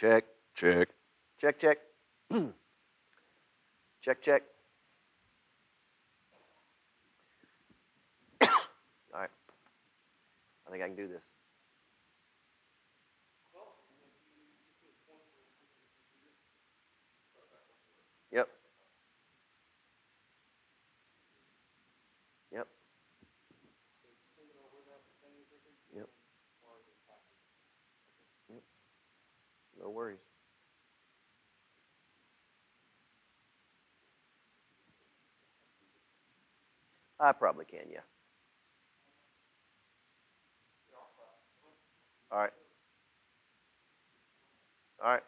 Check, check, check, check. Hmm. check, check. All right. I think I can do this. Yep. Yep. Yep. Yep. Worries. I probably can, yeah. All right. All right.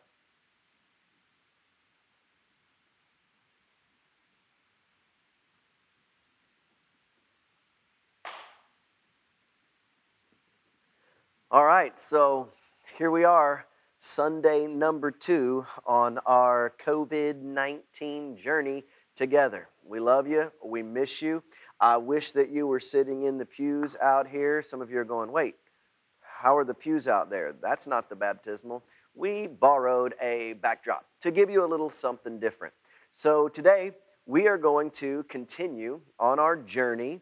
All right, so here we are, Sunday number two on our COVID 19 journey together. We love you, we miss you. I wish that you were sitting in the pews out here. Some of you are going, wait, how are the pews out there? That's not the baptismal. We borrowed a backdrop to give you a little something different. So today, we are going to continue on our journey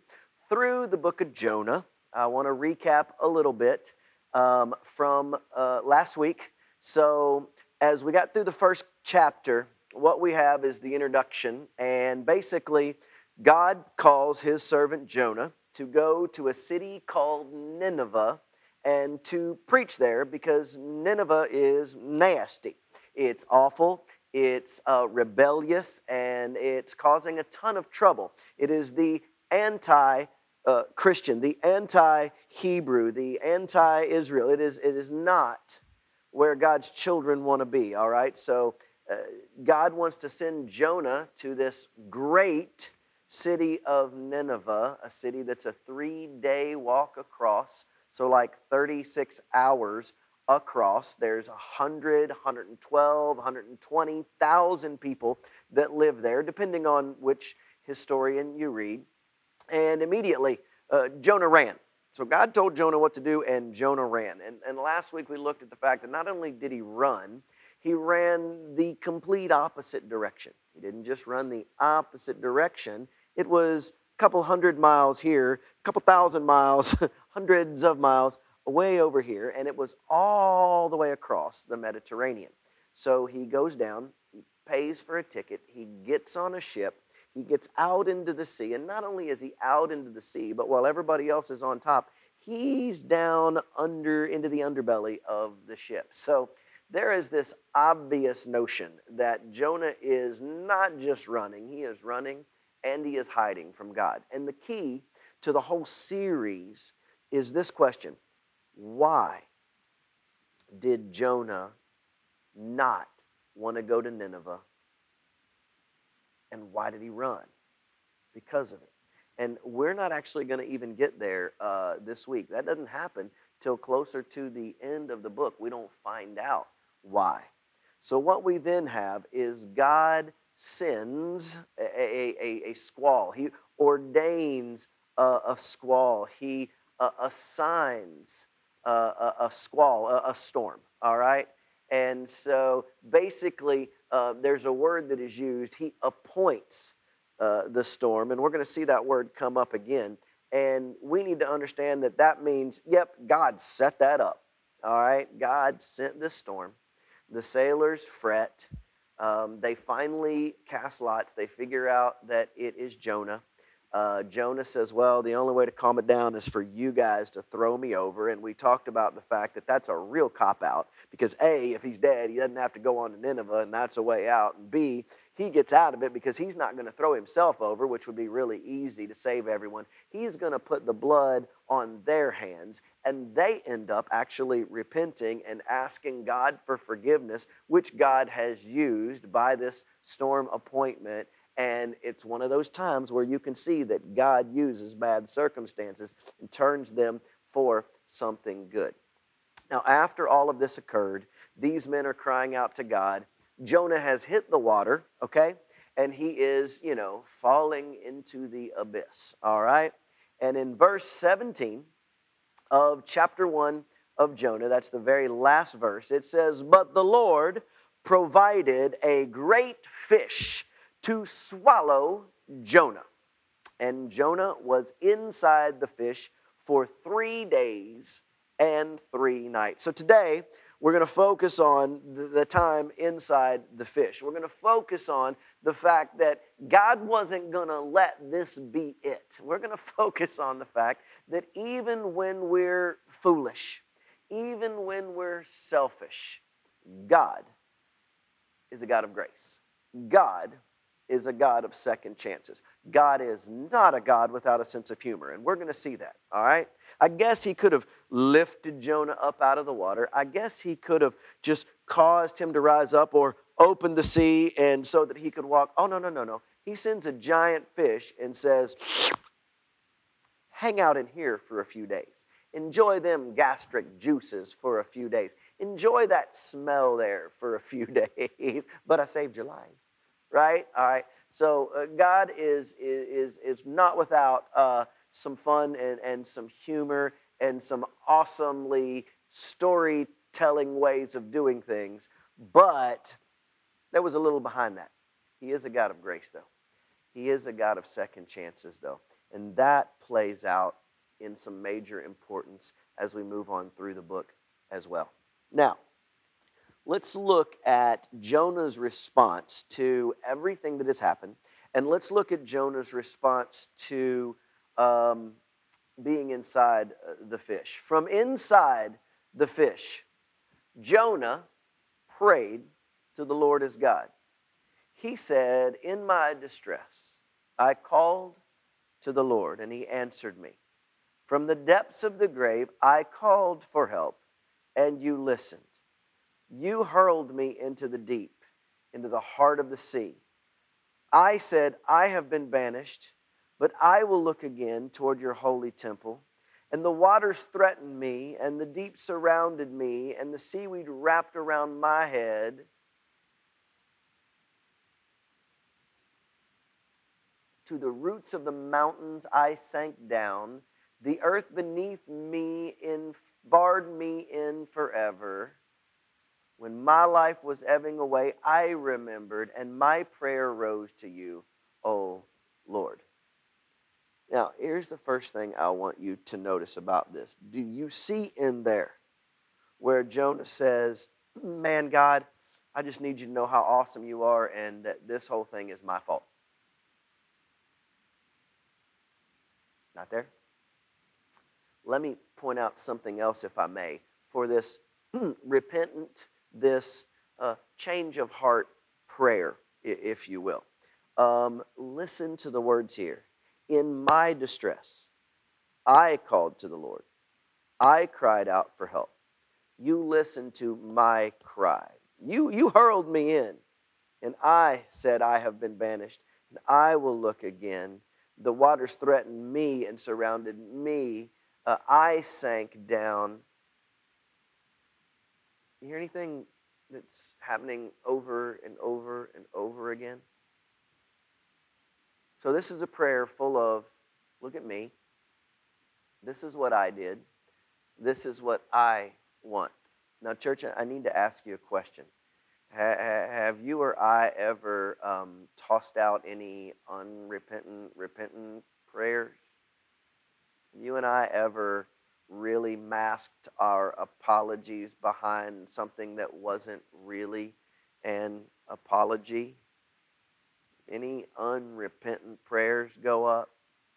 through the book of Jonah. I want to recap a little bit um, from uh, last week. So, as we got through the first chapter, what we have is the introduction, and basically, God calls his servant Jonah to go to a city called Nineveh and to preach there because Nineveh is nasty. It's awful, it's uh, rebellious, and it's causing a ton of trouble. It is the anti uh, Christian, the anti Hebrew, the anti Israel. It is, it is not where God's children want to be, all right? So uh, God wants to send Jonah to this great city of Nineveh, a city that's a three day walk across, so like 36 hours across. There's 100, 112, 120,000 people that live there, depending on which historian you read. And immediately, uh, Jonah ran. So God told Jonah what to do, and Jonah ran. And, and last week we looked at the fact that not only did he run, he ran the complete opposite direction. He didn't just run the opposite direction, it was a couple hundred miles here, a couple thousand miles, hundreds of miles way over here, and it was all the way across the Mediterranean. So he goes down, he pays for a ticket, he gets on a ship, he gets out into the sea, and not only is he out into the sea, but while everybody else is on top, he's down under into the underbelly of the ship. So there is this obvious notion that Jonah is not just running, he is running and he is hiding from God. And the key to the whole series is this question Why did Jonah not want to go to Nineveh? And why did he run? Because of it. And we're not actually going to even get there uh, this week. That doesn't happen till closer to the end of the book. We don't find out why. So, what we then have is God sends a, a, a, a squall, He ordains a, a squall, He uh, assigns a, a squall, a, a storm, all right? And so basically, uh, there's a word that is used. He appoints uh, the storm, and we're going to see that word come up again. And we need to understand that that means, yep, God set that up. All right, God sent this storm. The sailors fret. Um, they finally cast lots. They figure out that it is Jonah. Uh, Jonah says, Well, the only way to calm it down is for you guys to throw me over. And we talked about the fact that that's a real cop out because A, if he's dead, he doesn't have to go on to Nineveh, and that's a way out. And B, he gets out of it because he's not going to throw himself over, which would be really easy to save everyone. He's going to put the blood on their hands, and they end up actually repenting and asking God for forgiveness, which God has used by this storm appointment and it's one of those times where you can see that God uses bad circumstances and turns them for something good. Now, after all of this occurred, these men are crying out to God. Jonah has hit the water, okay? And he is, you know, falling into the abyss, all right? And in verse 17 of chapter 1 of Jonah. That's the very last verse. It says, But the Lord provided a great fish to swallow Jonah. And Jonah was inside the fish for three days and three nights. So today, we're going to focus on the time inside the fish. We're going to focus on the fact that God wasn't going to let this be it. We're going to focus on the fact that even when we're foolish, even when we're selfish, God is a God of grace. God is a God of second chances. God is not a God without a sense of humor, and we're going to see that, all right? I guess he could have lifted Jonah up out of the water. I guess he could have just caused him to rise up or opened the sea and so that he could walk. Oh, no, no, no, no. He sends a giant fish and says, Hang out in here for a few days. Enjoy them gastric juices for a few days. Enjoy that smell there for a few days. but I saved your life right? All right. So uh, God is, is, is not without uh, some fun and, and some humor and some awesomely storytelling ways of doing things, but there was a little behind that. He is a God of grace, though. He is a God of second chances, though. And that plays out in some major importance as we move on through the book as well. Now, let's look at Jonah's response to everything that has happened. And let's look at Jonah's response to um, being inside uh, the fish. From inside the fish, Jonah prayed to the Lord his God. He said, In my distress, I called to the Lord, and he answered me. From the depths of the grave, I called for help, and you listened. You hurled me into the deep, into the heart of the sea. I said, I have been banished, but I will look again toward your holy temple. And the waters threatened me, and the deep surrounded me, and the seaweed wrapped around my head. To the roots of the mountains I sank down. The earth beneath me in, barred me in forever. When my life was ebbing away, I remembered, and my prayer rose to you, O Lord. Now, here's the first thing I want you to notice about this. Do you see in there where Jonah says, Man, God, I just need you to know how awesome you are and that this whole thing is my fault? Not there? Let me point out something else, if I may, for this hmm, repentant this uh, change of heart prayer, if you will. Um, listen to the words here. In my distress, I called to the Lord. I cried out for help. You listened to my cry. You, you hurled me in, and I said, I have been banished, and I will look again. The waters threatened me and surrounded me. Uh, I sank down you hear anything that's happening over and over and over again? So, this is a prayer full of look at me. This is what I did. This is what I want. Now, church, I need to ask you a question. Have you or I ever um, tossed out any unrepentant, repentant prayers? You and I ever really masked our apologies behind something that wasn't really an apology. Any unrepentant prayers go up?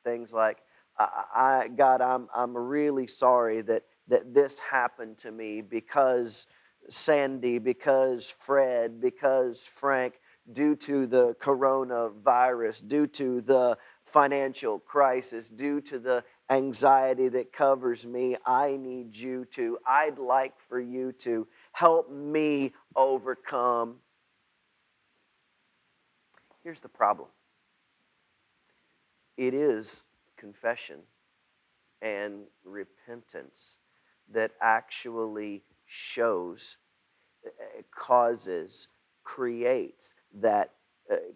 Things like, I, I, God, I'm, I'm really sorry that, that this happened to me because Sandy, because Fred, because Frank, due to the coronavirus, due to the financial crisis, due to the anxiety that covers me. I need you to, I'd like for you to help me overcome. Here's the problem it is confession and repentance that actually shows, eh, causes, creates that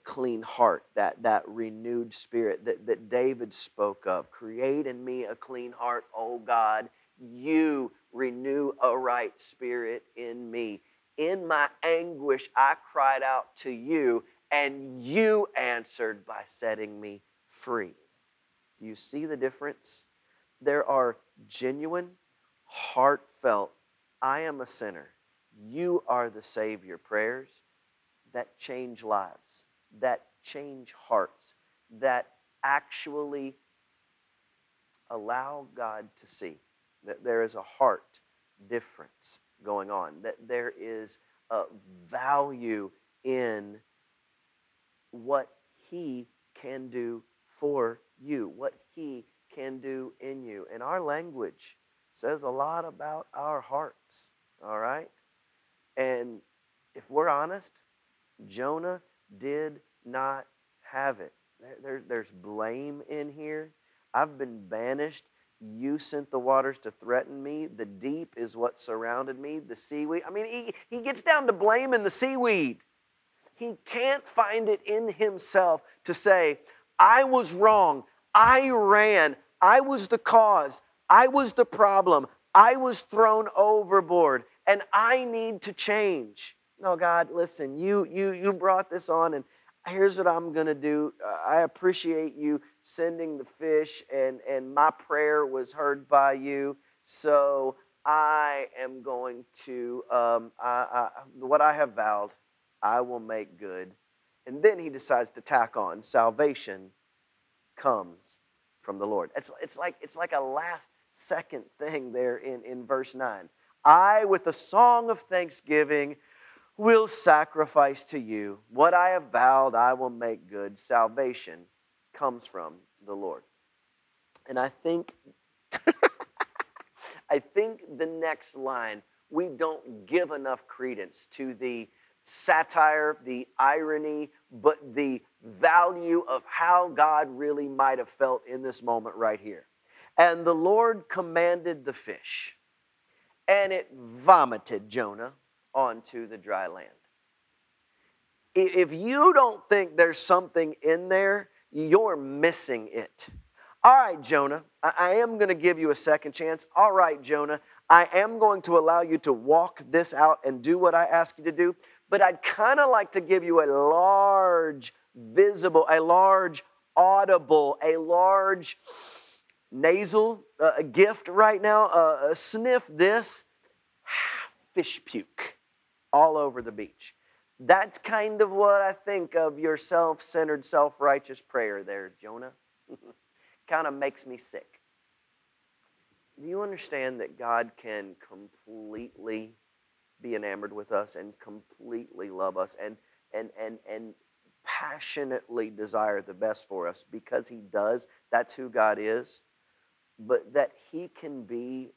clean heart, that, that renewed spirit that, that David spoke of. Create in me a clean heart, O God, you renew a right spirit in me. In my anguish, I cried out to you, and you answered by setting me free. Do you see the difference? There are genuine, heartfelt, I am a sinner. You are the Savior prayers that change lives, that change hearts, that actually allow God to see that there is a heart difference going on, that there is a value in what He can do for you, what He can do in you. And our language says a lot about our hearts, all right? And if we're honest, Jonah did not have it. There, there, there's blame in here. I've been banished. You sent the waters to threaten me. The deep is what surrounded me, the seaweed. I mean, he, he gets down to blaming the seaweed. He can't find it in himself to say, I was wrong. I ran. I was the cause. I was the problem. I was thrown overboard and I need to change. No, God, listen, you you you brought this on and here's what I'm going to do. Uh, I appreciate you sending the fish and and my prayer was heard by you. So I am going to um, I, I, what I have vowed, I will make good. And then he decides to tack on salvation comes from the Lord. It's, it's, like, it's like a last second thing there in, in verse 9. I, with a song of thanksgiving, will sacrifice to you. What I have vowed, I will make good. Salvation comes from the Lord. And I think, I think the next line, we don't give enough credence to the satire, the irony, but the value of how God really might have felt in this moment right here. And the Lord commanded the fish, and it vomited Jonah onto the dry land. If you don't think there's something in there, you're missing it. All right, Jonah, I am going to give you a second chance. All right, Jonah, I am going to allow you to walk this out and do what I ask you to do, but I'd kind of like to give you a large, visible, a large, audible, a large nasal uh, gift right now. Uh, sniff this fish puke all over the beach. That's kind of what I think of your self centered, self righteous prayer there, Jonah. kind of makes me sick. Do you understand that God can completely be enamored with us and completely love us and, and, and, and passionately desire the best for us because He does? That's who God is. But that He can be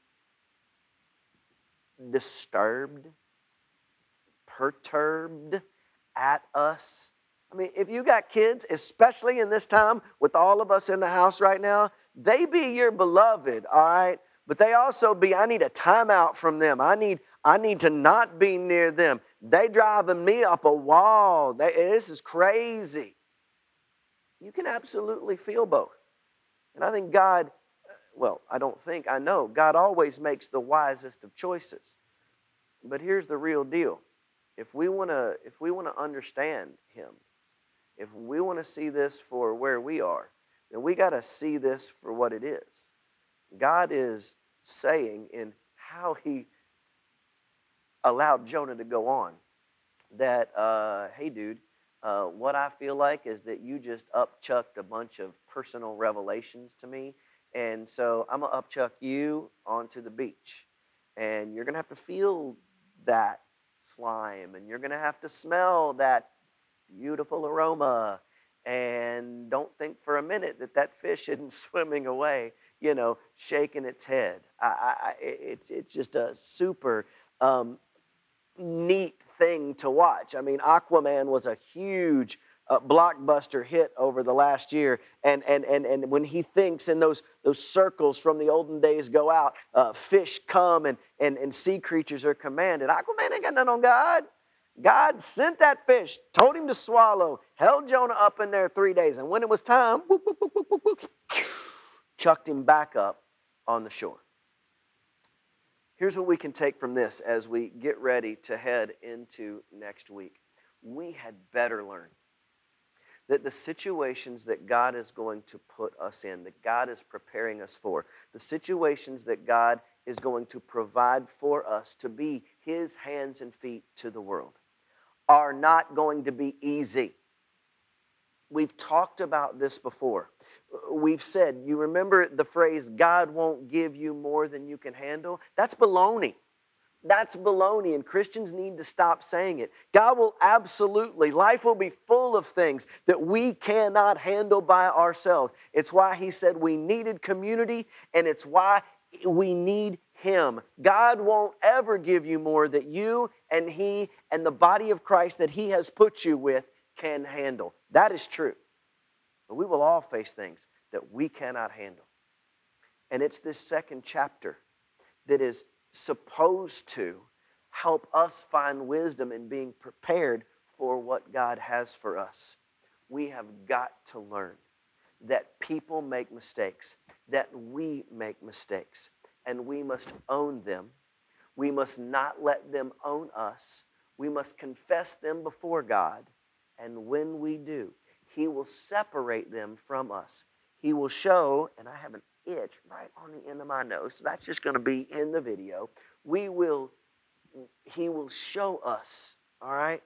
disturbed perturbed at us. I mean, if you got kids, especially in this time with all of us in the house right now, they be your beloved, all right? But they also be, I need a timeout from them. I need, I need to not be near them. They driving me up a wall. They, this is crazy. You can absolutely feel both. And I think God, well, I don't think, I know, God always makes the wisest of choices. But here's the real deal if we want to if we want to understand him if we want to see this for where we are then we got to see this for what it is. God is saying in how he allowed jonah to go on that uh, hey dude uh, what i feel like is that you just upchucked a bunch of personal revelations to me and so i'm going to upchuck you onto the beach and you're going to have to feel that slime, and you're going to have to smell that beautiful aroma. And don't think for a minute that that fish isn't swimming away, you know, shaking its head. I, I, it's, it's just a super um, neat thing to watch. I mean, Aquaman was a huge uh, blockbuster hit over the last year. And, and, and, and when he thinks and those, those circles from the olden days go out, uh, fish come and, and, and sea creatures are commanded. Aquaman ain't got nothing on God. God sent that fish, told him to swallow, held Jonah up in there three days. And when it was time, whoop, whoop, whoop, chucked him back up on the shore. Here's what we can take from this as we get ready to head into next week. We had better learn that the situations that God is going to put us in, that God is preparing us for, the situations that God is going to provide for us to be His hands and feet to the world, are not going to be easy. We've talked about this before. We've said, you remember the phrase, God won't give you more than you can handle? That's baloney. That's baloney, and Christians need to stop saying it. God will absolutely, life will be full of things that we cannot handle by ourselves. It's why He said we needed community, and it's why we need Him. God won't ever give you more that you and He and the body of Christ that He has put you with can handle. That is true. But we will all face things that we cannot handle. And it's this second chapter that is supposed to help us find wisdom in being prepared for what God has for us. We have got to learn that people make mistakes, that we make mistakes, and we must own them. We must not let them own us. We must confess them before God. And when we do, He will separate them from us. He will show, and I have an itch right on the end of my nose. So that's just going to be in the video. We will, he will show us, all right,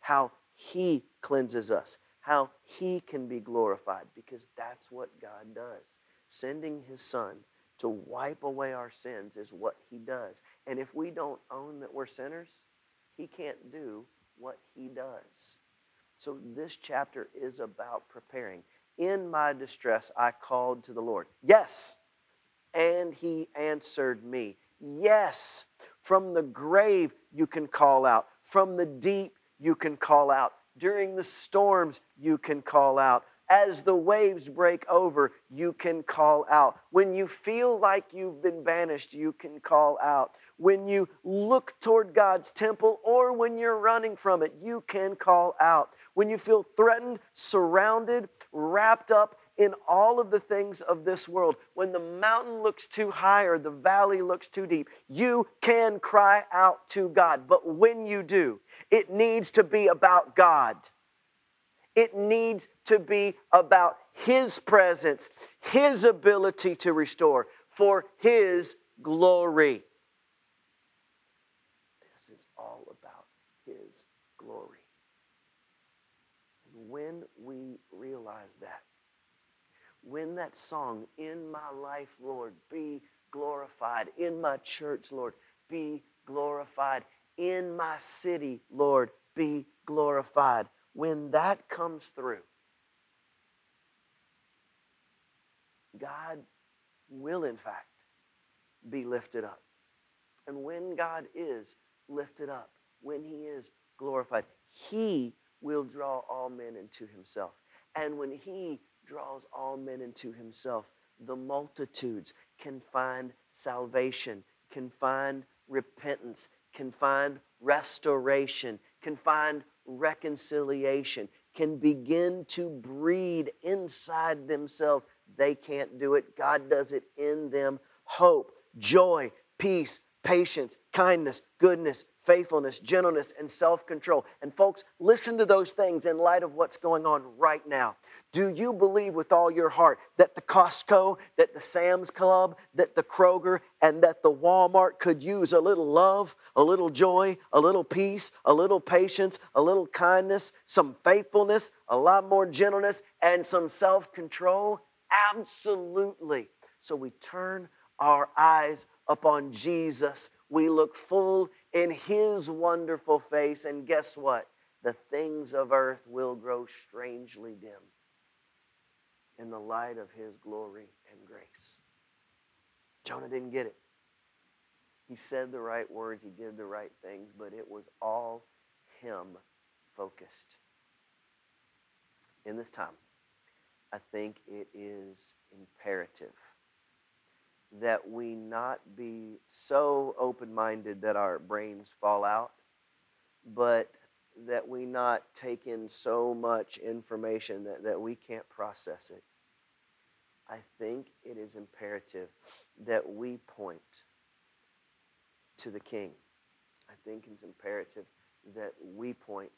how he cleanses us, how he can be glorified, because that's what God does. Sending his son to wipe away our sins is what he does. And if we don't own that we're sinners, he can't do what he does. So this chapter is about preparing. In my distress, I called to the Lord. Yes. And he answered me. Yes. From the grave, you can call out. From the deep, you can call out. During the storms, you can call out. As the waves break over, you can call out. When you feel like you've been banished, you can call out. When you look toward God's temple or when you're running from it, you can call out when you feel threatened, surrounded, wrapped up in all of the things of this world, when the mountain looks too high or the valley looks too deep, you can cry out to God. But when you do, it needs to be about God. It needs to be about His presence, His ability to restore, for His glory. This is all about His glory when we realize that, when that song, In my life, Lord, be glorified, in my church, Lord, be glorified, in my city, Lord, be glorified, when that comes through, God will, in fact, be lifted up. And when God is lifted up, when He is glorified, He will draw all men into himself. And when he draws all men into himself, the multitudes can find salvation, can find repentance, can find restoration, can find reconciliation, can begin to breed inside themselves. They can't do it, God does it in them. Hope, joy, peace, patience, kindness, goodness, faithfulness, gentleness, and self control. And folks, listen to those things in light of what's going on right now. Do you believe with all your heart that the Costco, that the Sam's Club, that the Kroger, and that the Walmart could use a little love, a little joy, a little peace, a little patience, a little kindness, some faithfulness, a lot more gentleness, and some self control? Absolutely. So we turn our eyes upon Jesus. We look full in His wonderful face, and guess what? The things of earth will grow strangely dim in the light of His glory and grace. Jonah didn't get it. He said the right words, he did the right things, but it was all Him focused. In this time, I think it is imperative that we not be so open minded that our brains fall out, but that we not take in so much information that, that we can't process it. I think it is imperative that we point to the King. I think it's imperative that we point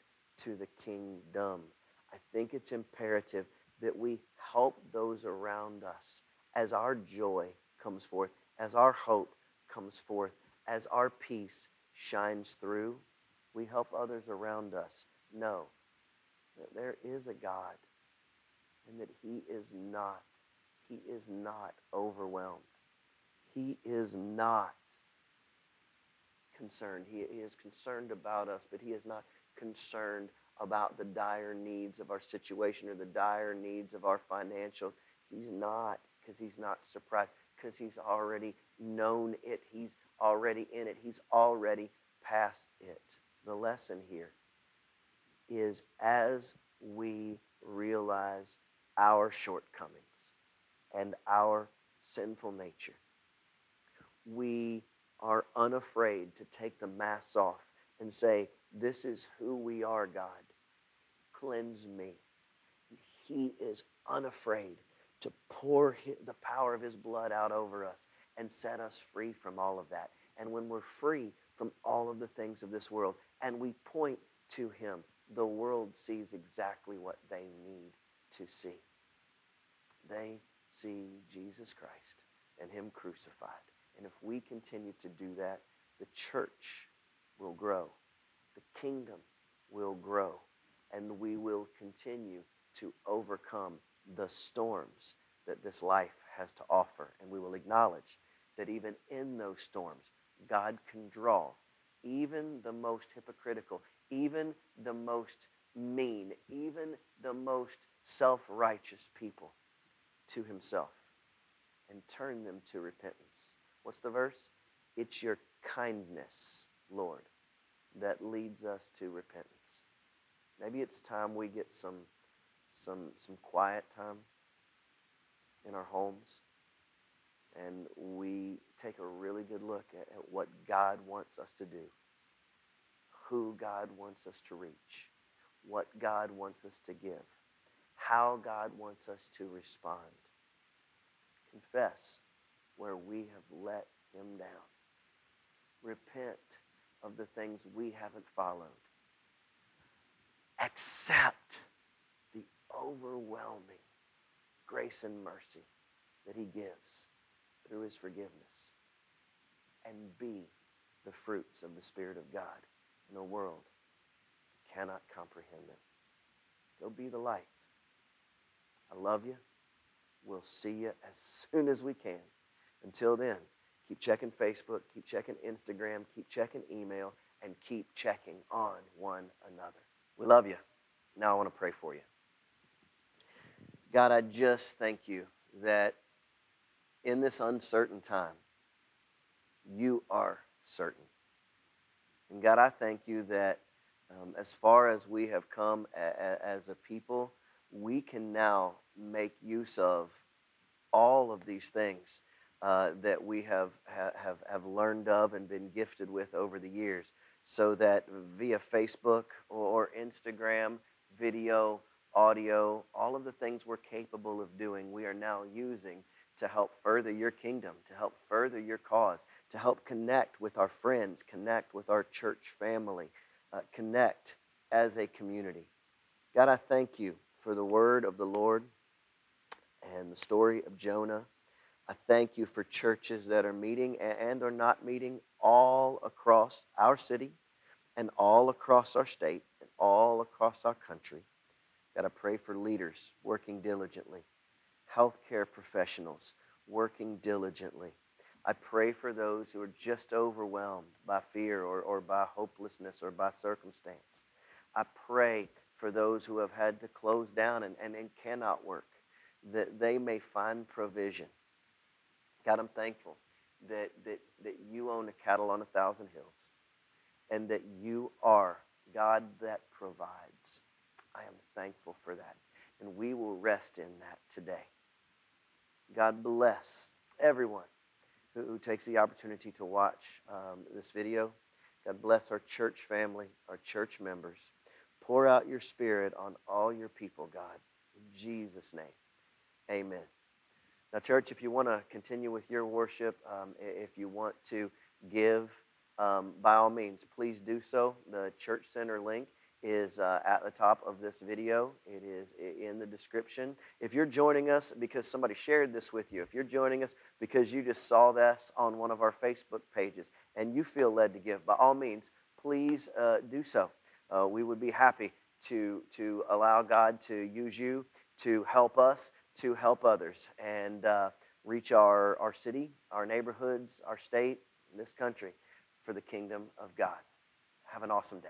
to the kingdom. I think it's imperative that we help those around us as our joy comes forth, as our hope comes forth, as our peace shines through. We help others around us know that there is a God and that He is not, He is not overwhelmed. He is not concerned. He, he is concerned about us, but He is not concerned about the dire needs of our situation or the dire needs of our financial. He's not because He's not surprised because He's already known it. He's already in it. He's already past it. The lesson here is as we realize our shortcomings and our sinful nature, we are unafraid to take the mask off and say, This is who we are, God. Cleanse me. He is unafraid to pour the power of His blood out over us and set us free from all of that. And when we're free from all of the things of this world and we point to Him, the world sees exactly what they need to see. They see Jesus Christ and Him crucified. And if we continue to do that, the church will grow, the kingdom will grow, and we will continue to overcome the storms that this life has to offer. And we will acknowledge that even in those storms, God can draw even the most hypocritical, even the most mean, even the most self righteous people to Himself and turn them to repentance. What's the verse? It's your kindness, Lord, that leads us to repentance. Maybe it's time we get some, some, some quiet time in our homes and we take a really good look at, at what God wants us to do, who God wants us to reach, what God wants us to give, how God wants us to respond. Confess where we have let him down. Repent of the things we haven't followed. Accept overwhelming grace and mercy that he gives through his forgiveness. And be the fruits of the Spirit of God in a world that cannot comprehend them. Go be the light. I love you. We'll see you as soon as we can. Until then, keep checking Facebook, keep checking Instagram, keep checking email, and keep checking on one another. We love you. Now I want to pray for you. God, I just thank you that in this uncertain time, you are certain. And God, I thank you that um, as far as we have come a- a- as a people, we can now make use of all of these things uh, that we have, have, have learned of and been gifted with over the years. So that via Facebook or Instagram, video, audio, all of the things we're capable of doing, we are now using to help further your kingdom, to help further your cause, to help connect with our friends, connect with our church family, uh, connect as a community. God, I thank you for the word of the Lord and the story of Jonah. I thank you for churches that are meeting and are not meeting all across our city and all across our state and all across our country. God, I pray for leaders working diligently, healthcare professionals working diligently. I pray for those who are just overwhelmed by fear or, or by hopelessness or by circumstance. I pray for those who have had to close down and, and, and cannot work, that they may find provision. God, I'm thankful that, that, that you own a cattle on a thousand hills and that you are God that provides. I am thankful for that. And we will rest in that today. God bless everyone who, who takes the opportunity to watch um, this video. God bless our church family, our church members. Pour out your spirit on all your people, God. In Jesus' name, amen. Now, church, if you want to continue with your worship, um, if you want to give um, by all means, please do so. The Church Center link is uh, at the top of this video. It is in the description. If you're joining us because somebody shared this with you, if you're joining us because you just saw this on one of our Facebook pages and you feel led to give, by all means, please uh, do so. Uh, we would be happy to, to allow God to use you to help us, to help others, and uh, reach our, our city, our neighborhoods, our state, this country for the kingdom of God. Have an awesome day.